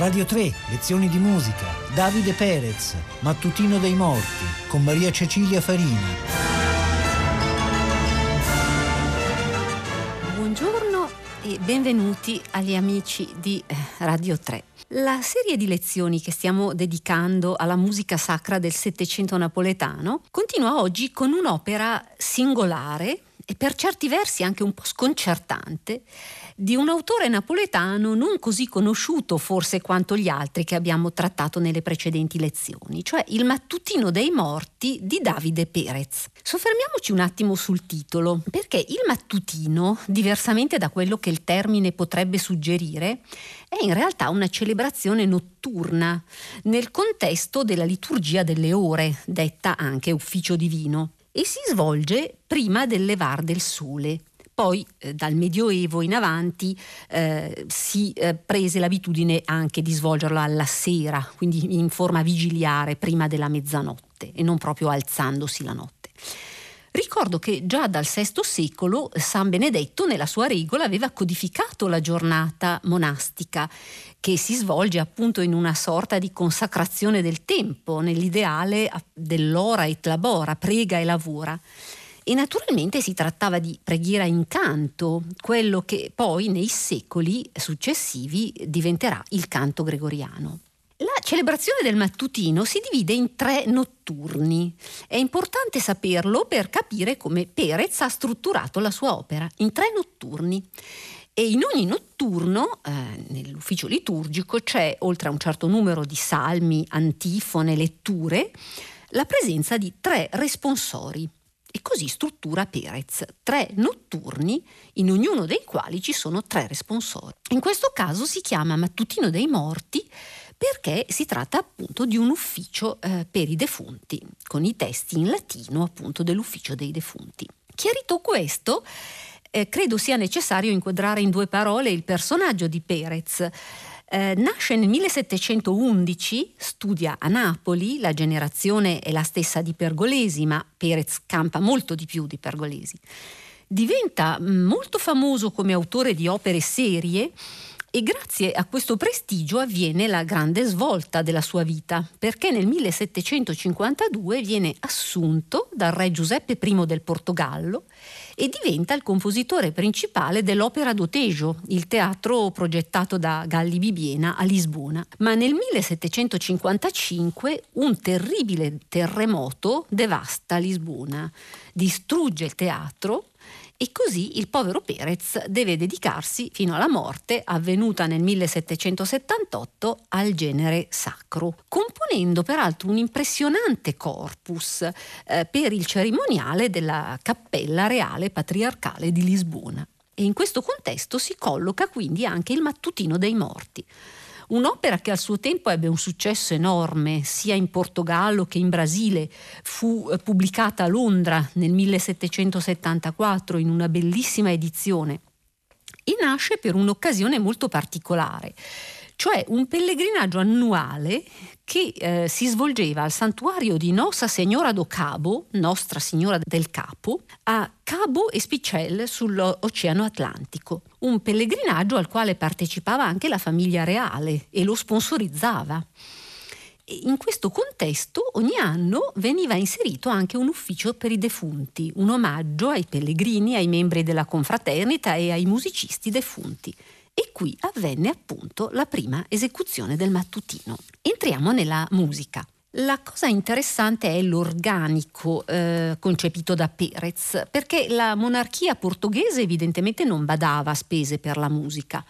Radio 3, lezioni di musica, Davide Perez, Mattutino dei Morti, con Maria Cecilia Farina. Buongiorno e benvenuti agli amici di eh, Radio 3. La serie di lezioni che stiamo dedicando alla musica sacra del Settecento napoletano continua oggi con un'opera singolare e per certi versi anche un po' sconcertante di un autore napoletano non così conosciuto forse quanto gli altri che abbiamo trattato nelle precedenti lezioni, cioè il mattutino dei morti di Davide Perez. Soffermiamoci un attimo sul titolo, perché il mattutino, diversamente da quello che il termine potrebbe suggerire, è in realtà una celebrazione notturna nel contesto della liturgia delle ore, detta anche ufficio divino, e si svolge prima del levar del sole poi eh, dal Medioevo in avanti eh, si eh, prese l'abitudine anche di svolgerlo alla sera, quindi in forma vigiliare prima della mezzanotte e non proprio alzandosi la notte. Ricordo che già dal VI secolo San Benedetto nella sua regola aveva codificato la giornata monastica che si svolge appunto in una sorta di consacrazione del tempo, nell'ideale dell'ora et labora, prega e lavora. E naturalmente si trattava di preghiera in canto, quello che poi nei secoli successivi diventerà il canto gregoriano. La celebrazione del mattutino si divide in tre notturni. È importante saperlo per capire come Perez ha strutturato la sua opera, in tre notturni. E in ogni notturno, eh, nell'ufficio liturgico, c'è, oltre a un certo numero di salmi, antifone, letture, la presenza di tre responsori. E così struttura Perez, tre notturni in ognuno dei quali ci sono tre responsori. In questo caso si chiama Mattutino dei Morti perché si tratta appunto di un ufficio eh, per i defunti, con i testi in latino appunto dell'ufficio dei defunti. Chiarito questo, eh, credo sia necessario inquadrare in due parole il personaggio di Perez. Eh, nasce nel 1711, studia a Napoli, la generazione è la stessa di Pergolesi, ma Perez campa molto di più di Pergolesi. Diventa molto famoso come autore di opere serie e grazie a questo prestigio avviene la grande svolta della sua vita, perché nel 1752 viene assunto dal re Giuseppe I del Portogallo e diventa il compositore principale dell'Opera d'Otejo, il teatro progettato da Galli Bibiena a Lisbona. Ma nel 1755 un terribile terremoto devasta Lisbona, distrugge il teatro e così il povero Perez deve dedicarsi fino alla morte, avvenuta nel 1778, al genere sacro, componendo peraltro un impressionante corpus eh, per il cerimoniale della Cappella Reale Patriarcale di Lisbona. E in questo contesto si colloca quindi anche il mattutino dei morti Un'opera che al suo tempo ebbe un successo enorme, sia in Portogallo che in Brasile, fu eh, pubblicata a Londra nel 1774 in una bellissima edizione. E nasce per un'occasione molto particolare cioè un pellegrinaggio annuale che eh, si svolgeva al santuario di Nossa Signora do Cabo, Nostra Signora del Capo, a Cabo e Spicel sull'Oceano Atlantico. Un pellegrinaggio al quale partecipava anche la famiglia reale e lo sponsorizzava. In questo contesto ogni anno veniva inserito anche un ufficio per i defunti, un omaggio ai pellegrini, ai membri della confraternita e ai musicisti defunti e qui avvenne appunto la prima esecuzione del mattutino. Entriamo nella musica. La cosa interessante è l'organico eh, concepito da Perez, perché la monarchia portoghese evidentemente non badava a spese per la musica.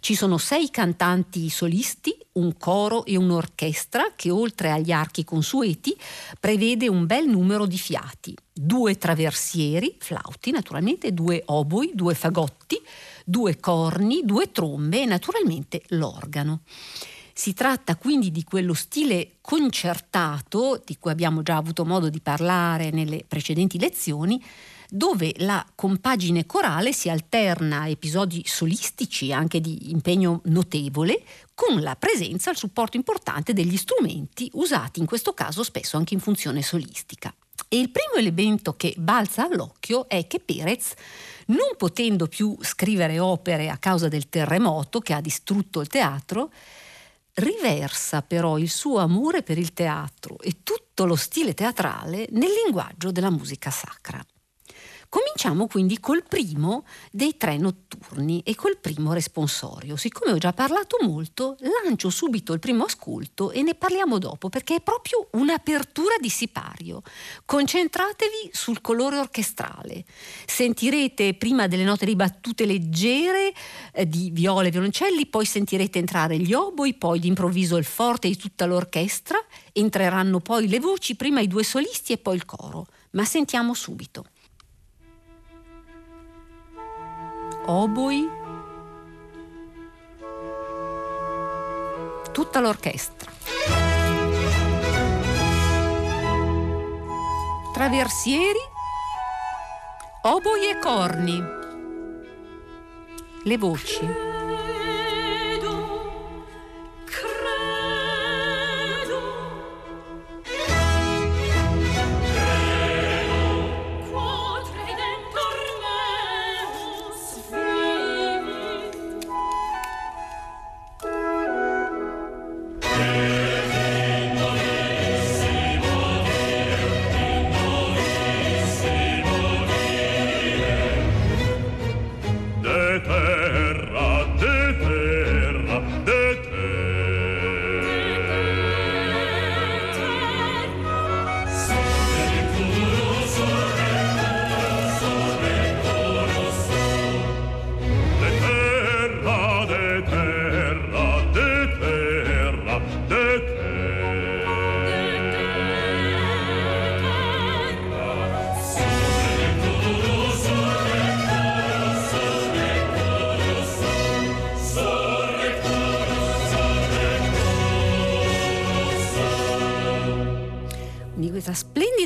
Ci sono sei cantanti solisti, un coro e un'orchestra che oltre agli archi consueti prevede un bel numero di fiati, due traversieri, flauti naturalmente, due oboi, due fagotti, due corni, due trombe e naturalmente l'organo. Si tratta quindi di quello stile concertato, di cui abbiamo già avuto modo di parlare nelle precedenti lezioni, dove la compagine corale si alterna a episodi solistici, anche di impegno notevole, con la presenza e il supporto importante degli strumenti usati in questo caso spesso anche in funzione solistica. E il primo elemento che balza all'occhio è che Perez non potendo più scrivere opere a causa del terremoto che ha distrutto il teatro, riversa però il suo amore per il teatro e tutto lo stile teatrale nel linguaggio della musica sacra. Cominciamo quindi col primo dei tre notturni e col primo responsorio. Siccome ho già parlato molto, lancio subito il primo ascolto e ne parliamo dopo perché è proprio un'apertura di sipario. Concentratevi sul colore orchestrale. Sentirete prima delle note di battute leggere eh, di viole e violoncelli, poi sentirete entrare gli oboi, poi d'improvviso il forte di tutta l'orchestra, entreranno poi le voci, prima i due solisti e poi il coro. Ma sentiamo subito. Oboi, tutta l'orchestra. Traversieri, oboi e corni, le voci.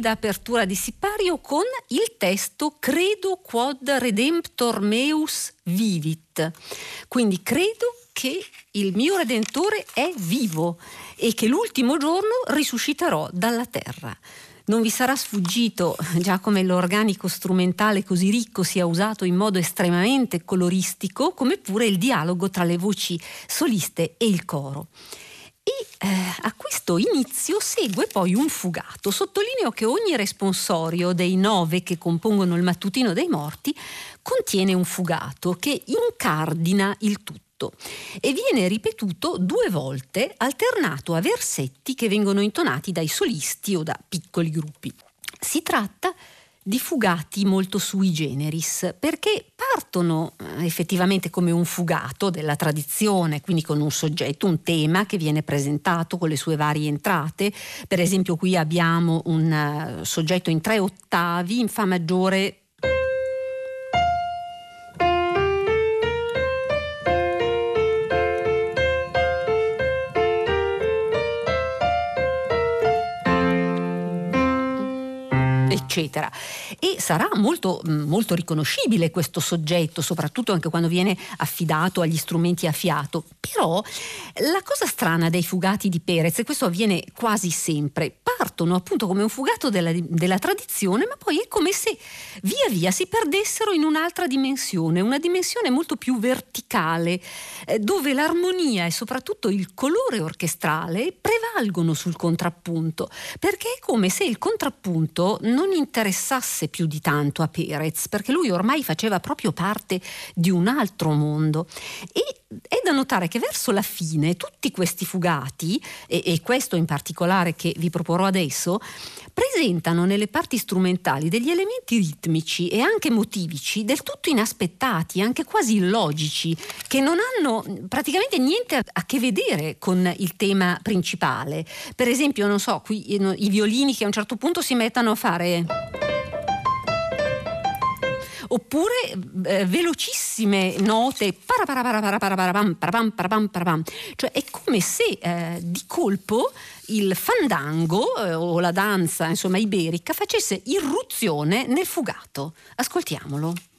Splendida apertura di Sipario con il testo Credo quod redemptor meus vivit. Quindi credo che il mio Redentore è vivo e che l'ultimo giorno risusciterò dalla terra. Non vi sarà sfuggito già come l'organico strumentale così ricco sia usato in modo estremamente coloristico, come pure il dialogo tra le voci soliste e il coro. E eh, a questo inizio segue poi un fugato. Sottolineo che ogni responsorio dei nove che compongono il mattutino dei morti contiene un fugato che incardina il tutto e viene ripetuto due volte alternato a versetti che vengono intonati dai solisti o da piccoli gruppi. Si tratta di di fugati molto sui generis, perché partono eh, effettivamente come un fugato della tradizione, quindi con un soggetto, un tema che viene presentato con le sue varie entrate. Per esempio qui abbiamo un uh, soggetto in tre ottavi, in Fa maggiore eccetera. E sarà molto, mm, molto riconoscibile questo soggetto, soprattutto anche quando viene affidato agli strumenti a fiato. Però la cosa strana dei fugati di Perez, e questo avviene quasi sempre, partono appunto come un fugato della, della tradizione, ma poi è come se via via si perdessero in un'altra dimensione, una dimensione molto più verticale, eh, dove l'armonia e soprattutto il colore orchestrale prevalgono sul contrappunto, perché è come se il contrappunto non interessasse più di tanto a Perez, perché lui ormai faceva proprio parte di un altro mondo. E è da notare che verso la fine tutti questi fugati, e, e, questo in particolare che vi proporrò adesso, presentano nelle parti strumentali degli elementi ritmici e anche motivici del tutto inaspettati, anche quasi illogici, che non hanno praticamente niente a che vedere con il tema principale. Per esempio, non so, qui i violini che a un certo punto si mettono a fare oppure eh, velocissime note, cioè è come se eh, di colpo il fandango eh, o la danza insomma iberica facesse irruzione nel fugato. Ascoltiamolo.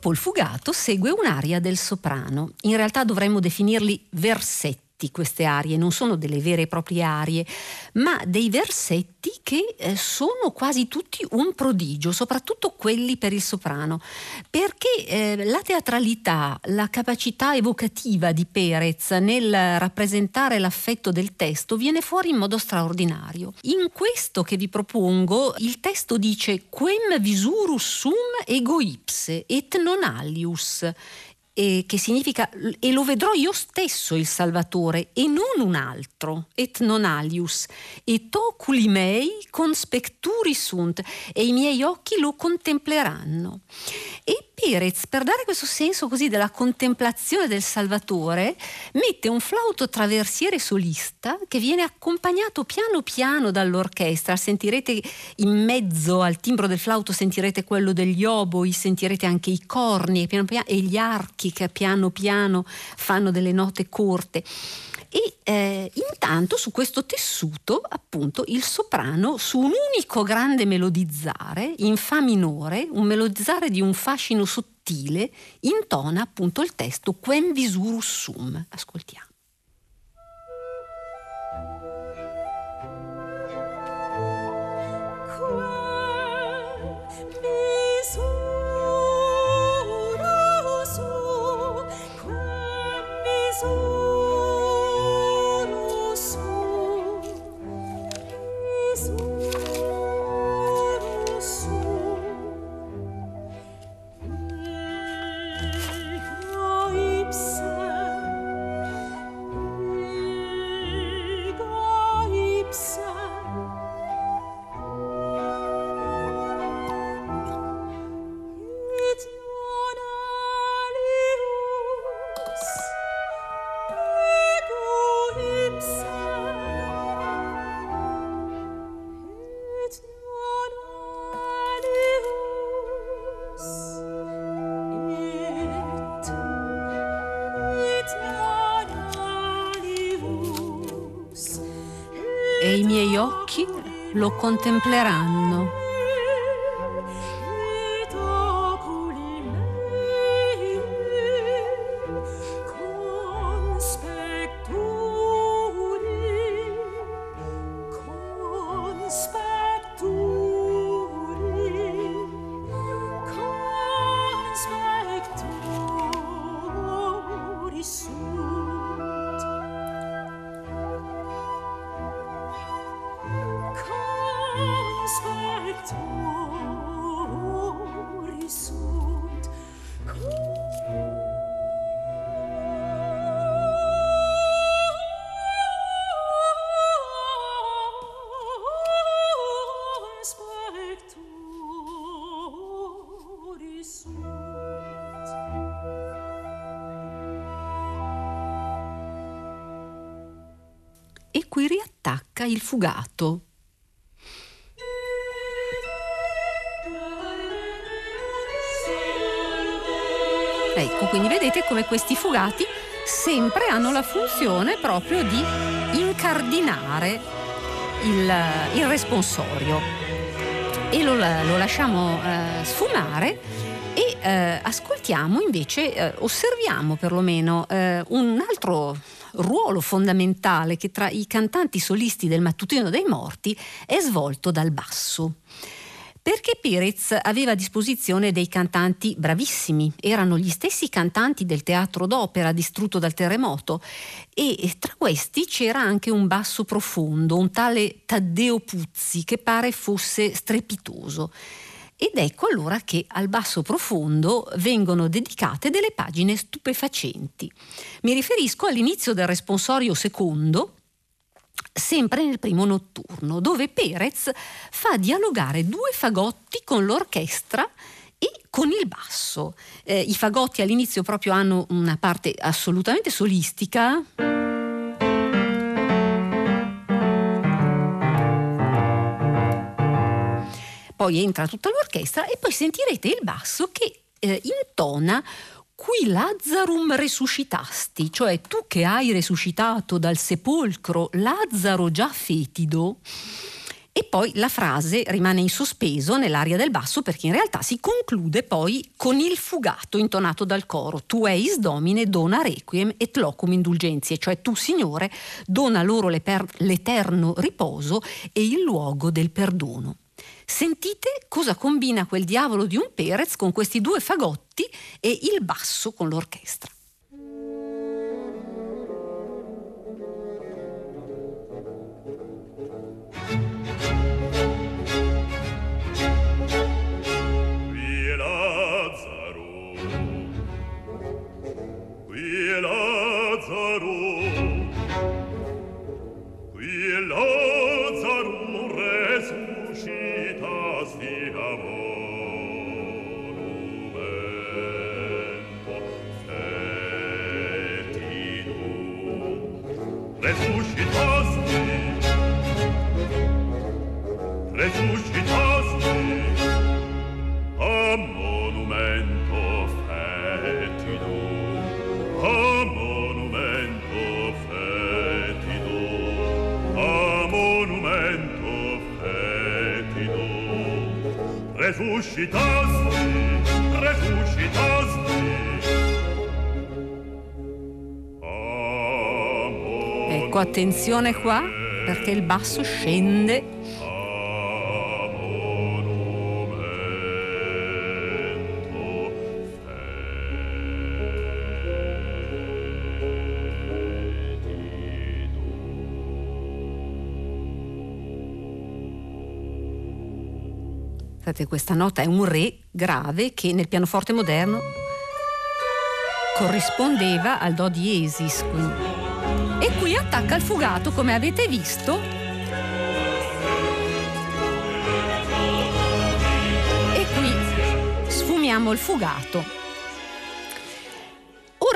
Dopo il fugato segue un'aria del soprano. In realtà dovremmo definirli versetti versetti queste arie, non sono delle vere e proprie arie, ma dei versetti che eh, sono quasi tutti un prodigio, soprattutto quelli per il soprano, perché eh, la teatralità, la capacità evocativa di Perez nel rappresentare l'affetto del testo viene fuori in modo straordinario. In questo che vi propongo, il testo dice Quem visurus sum ego ipse et non alius eh, che significa e lo vedrò io stesso il Salvatore e non un altro, et non alius, et oculi mei conspecturi sunt, e i miei occhi lo contempleranno. E Perez, per dare questo senso così della contemplazione del Salvatore, mette un flauto traversiere solista che viene accompagnato piano piano dall'orchestra. Sentirete in mezzo al timbro del flauto, sentirete quello degli oboi, sentirete anche i corni piano piano, e gli archi che piano piano fanno delle note corte e eh, intanto su questo tessuto appunto il soprano su un unico grande melodizzare in fa minore, un melodizzare di un fascino sottile, intona appunto il testo Quem visurus sum. Ascoltiamo. Lo contempleranno. Qui riattacca il fugato. Ecco, quindi vedete come questi fugati sempre hanno la funzione proprio di incardinare il, il responsorio. E lo, lo lasciamo eh, sfumare e eh, ascoltiamo invece, eh, osserviamo perlomeno eh, un altro ruolo fondamentale che tra i cantanti solisti del Mattutino dei Morti è svolto dal basso. Perché Pirez aveva a disposizione dei cantanti bravissimi, erano gli stessi cantanti del teatro d'opera distrutto dal terremoto e tra questi c'era anche un basso profondo, un tale Taddeo Puzzi che pare fosse strepitoso. Ed ecco allora che al basso profondo vengono dedicate delle pagine stupefacenti. Mi riferisco all'inizio del responsorio secondo, sempre nel primo notturno, dove Perez fa dialogare due fagotti con l'orchestra e con il basso. Eh, I fagotti all'inizio proprio hanno una parte assolutamente solistica. Poi entra tutta l'orchestra e poi sentirete il basso che eh, intona qui Lazzarum resuscitasti, cioè tu che hai resuscitato dal sepolcro Lazzaro già fetido. E poi la frase rimane in sospeso nell'aria del basso perché in realtà si conclude poi con il fugato intonato dal coro. Tu eis domine dona requiem et locum indulgenzie, cioè tu Signore dona loro l'eterno riposo e il luogo del perdono. Sentite cosa combina quel diavolo di un Perez con questi due fagotti e il basso con l'orchestra. Attenzione qua, perché il basso scende Guardate, questa nota è un Re grave che nel pianoforte moderno corrispondeva al Do diesis. Quindi. E qui attacca il fugato, come avete visto. E qui sfumiamo il fugato.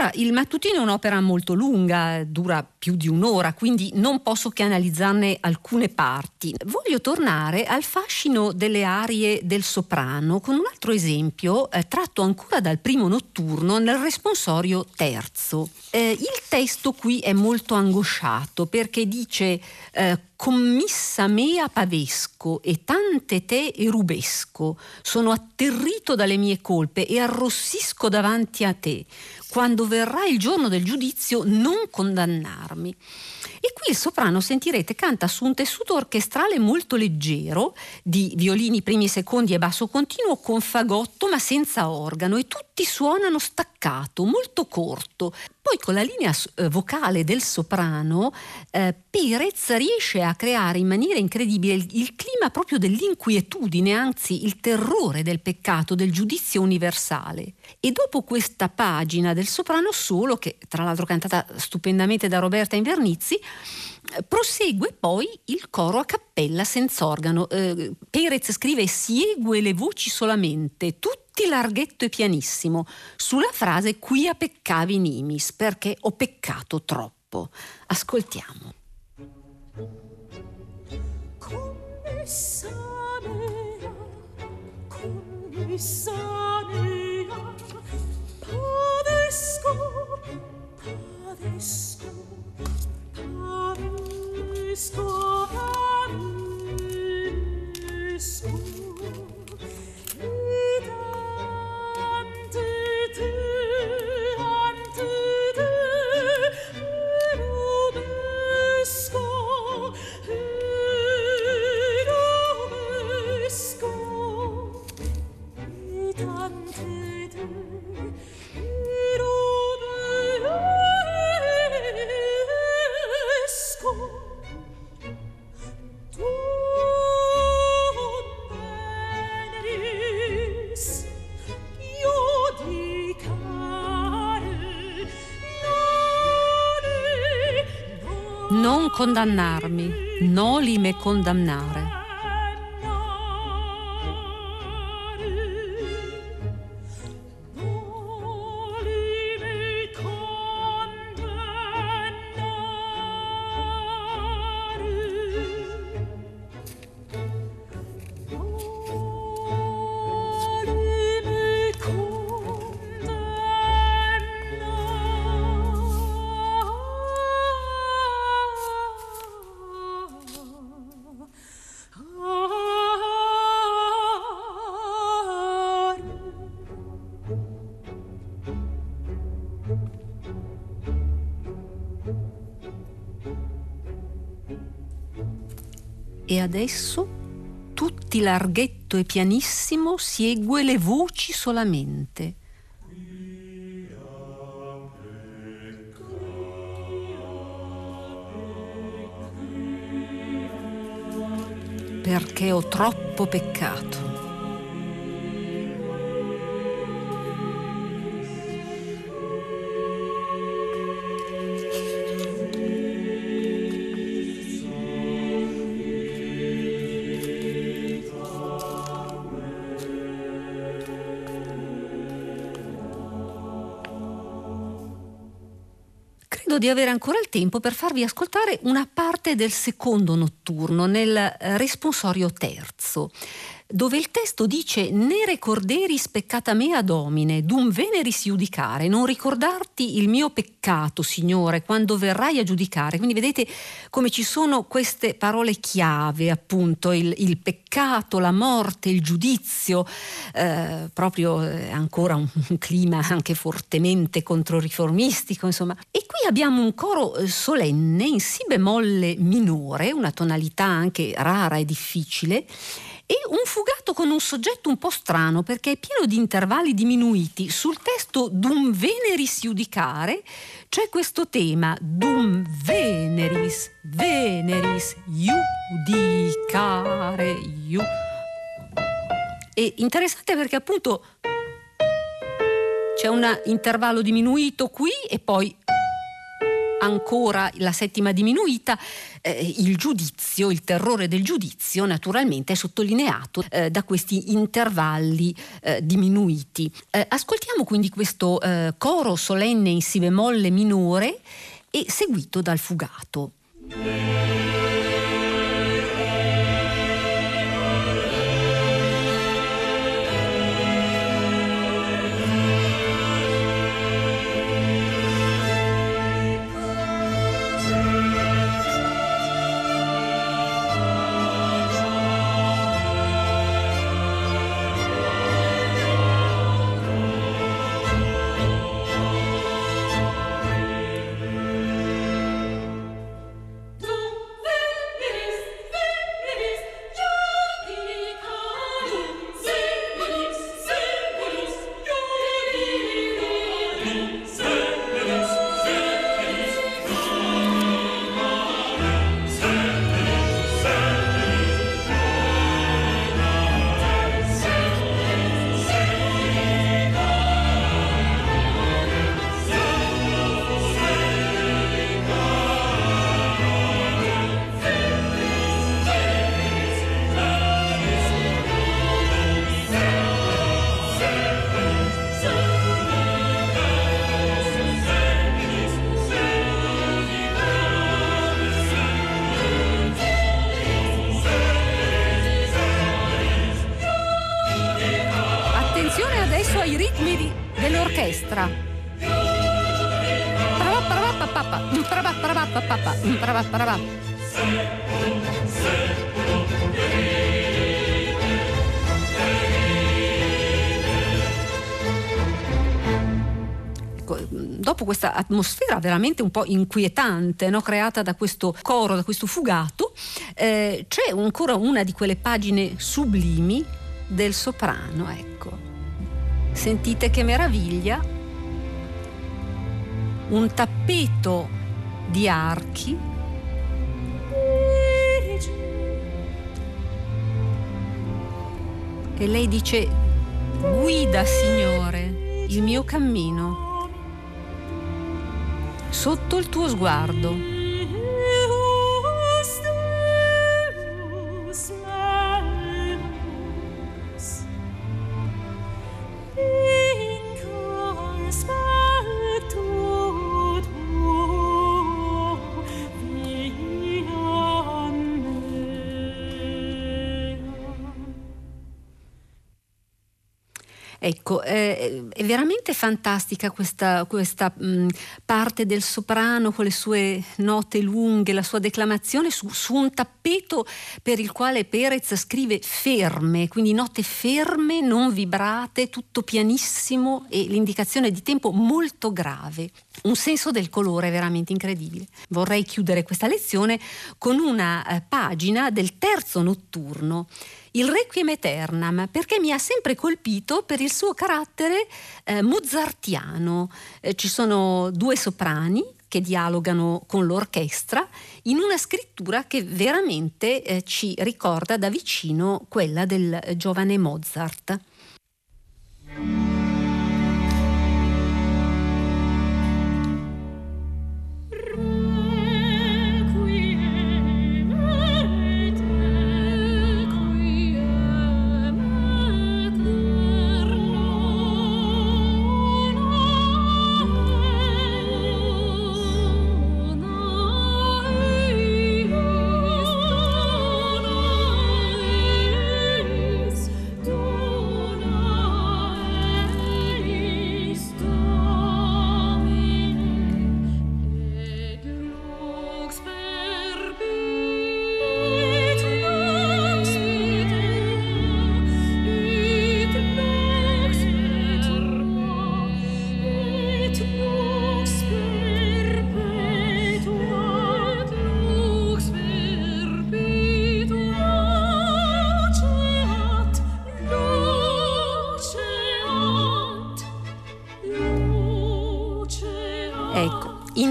Ora, il mattutino è un'opera molto lunga, dura più di un'ora, quindi non posso che analizzarne alcune parti. Voglio tornare al fascino delle arie del soprano con un altro esempio eh, tratto ancora dal primo notturno nel responsorio terzo. Eh, il testo qui è molto angosciato perché dice eh, commissa mea pavesco e tante te erubesco, sono atterrito dalle mie colpe e arrossisco davanti a te quando verrà il giorno del giudizio non condannarmi. E qui il soprano, sentirete, canta su un tessuto orchestrale molto leggero, di violini primi e secondi e basso continuo, con fagotto ma senza organo, e tutti suonano staccato, molto corto. Poi con la linea eh, vocale del soprano, eh, Perez riesce a creare in maniera incredibile il, il clima proprio dell'inquietudine, anzi il terrore del peccato, del giudizio universale. E dopo questa pagina del soprano solo, che tra l'altro cantata stupendamente da Roberta Invernizzi, Prosegue poi il coro a cappella senza organo. Eh, Perez scrive Siegue le voci solamente, tutti larghetto e pianissimo, sulla frase Quia peccavi nimis, perché ho peccato troppo. Ascoltiamo. Come sanea, come padesco, padesco. Parisco, Parisco. Condannarmi, noli me condannare. E adesso tutti larghetto e pianissimo segue le voci solamente. Perché ho troppo peccato. Credo di avere ancora il tempo per farvi ascoltare una parte del secondo notturno nel eh, responsorio terzo dove il testo dice ne recorderis peccata mea domine, dum veneris iudicare, non ricordarti il mio peccato, Signore, quando verrai a giudicare. Quindi vedete come ci sono queste parole chiave, appunto, il, il peccato, la morte, il giudizio, eh, proprio eh, ancora un, un, clima anche fortemente controriformistico, insomma. E qui abbiamo un coro eh, solenne in si bemolle minore, una tonalità anche rara e difficile, e un fugato con un soggetto un po' strano perché è pieno di intervalli diminuiti. Sul testo Dum Veneris Iudicare c'è questo tema Dum Veneris, Veneris Iudicare. Iu. E interessante perché appunto c'è un intervallo diminuito qui e poi ancora la settima diminuita, eh, il giudizio, il terrore del giudizio naturalmente è sottolineato eh, da questi intervalli eh, diminuiti. Eh, ascoltiamo quindi questo eh, coro solenne in si bemolle minore e seguito dal fugato. Dopo questa atmosfera veramente un po' inquietante, no? creata da questo coro, da questo fugato, eh, c'è ancora una di quelle pagine sublimi del soprano, ecco. Sentite che meraviglia, un tappeto di archi e lei dice guida Signore il mio cammino sotto il tuo sguardo. Ecco, eh, è veramente fantastica questa, questa mh, parte del soprano con le sue note lunghe, la sua declamazione su, su, un tappeto per il quale Perez scrive ferme, quindi note ferme, non vibrate, tutto pianissimo e l'indicazione di tempo molto grave. Un senso del colore veramente incredibile. Vorrei chiudere questa lezione con una eh, pagina del terzo notturno il Requiem Eternam, perché mi ha sempre colpito per il suo carattere eh, mozartiano. Eh, ci sono due soprani che dialogano con l'orchestra in una scrittura che veramente eh, ci ricorda da vicino quella del giovane Mozart.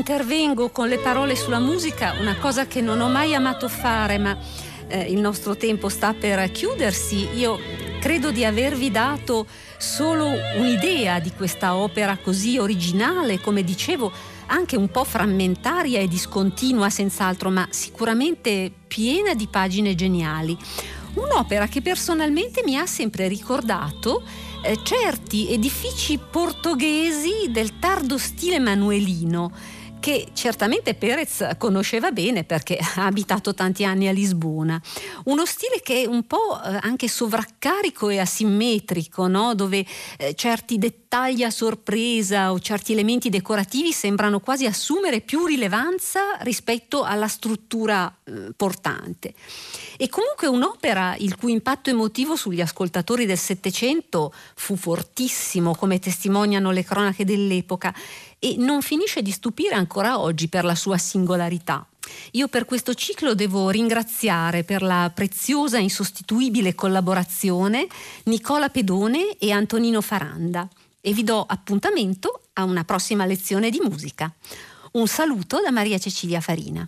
Intervengo con le parole sulla musica, una cosa che non ho mai amato fare, ma eh, il nostro tempo sta per chiudersi. Io credo di avervi dato solo un'idea di questa opera così originale, come dicevo, anche un po' frammentaria e discontinua senz'altro, ma sicuramente piena di pagine geniali. Un'opera che personalmente mi ha sempre ricordato eh, certi edifici portoghesi del tardo stile manuelino che certamente Perez conosceva bene perché ha abitato tanti anni a Lisbona. Uno stile che è un po' eh, anche sovraccarico e asimmetrico, no? dove eh, certi dettagli a sorpresa o certi elementi decorativi sembrano quasi assumere più rilevanza rispetto alla struttura eh, portante. E comunque un'opera il cui impatto emotivo sugli ascoltatori del Settecento fu fortissimo, come testimoniano le cronache dell'epoca, e non finisce di stupire ancora oggi per la sua singolarità. Io per questo ciclo devo ringraziare per la preziosa e insostituibile collaborazione Nicola Pedone e Antonino Faranda e vi do appuntamento a una prossima lezione di musica. Un saluto da Maria Cecilia Farina.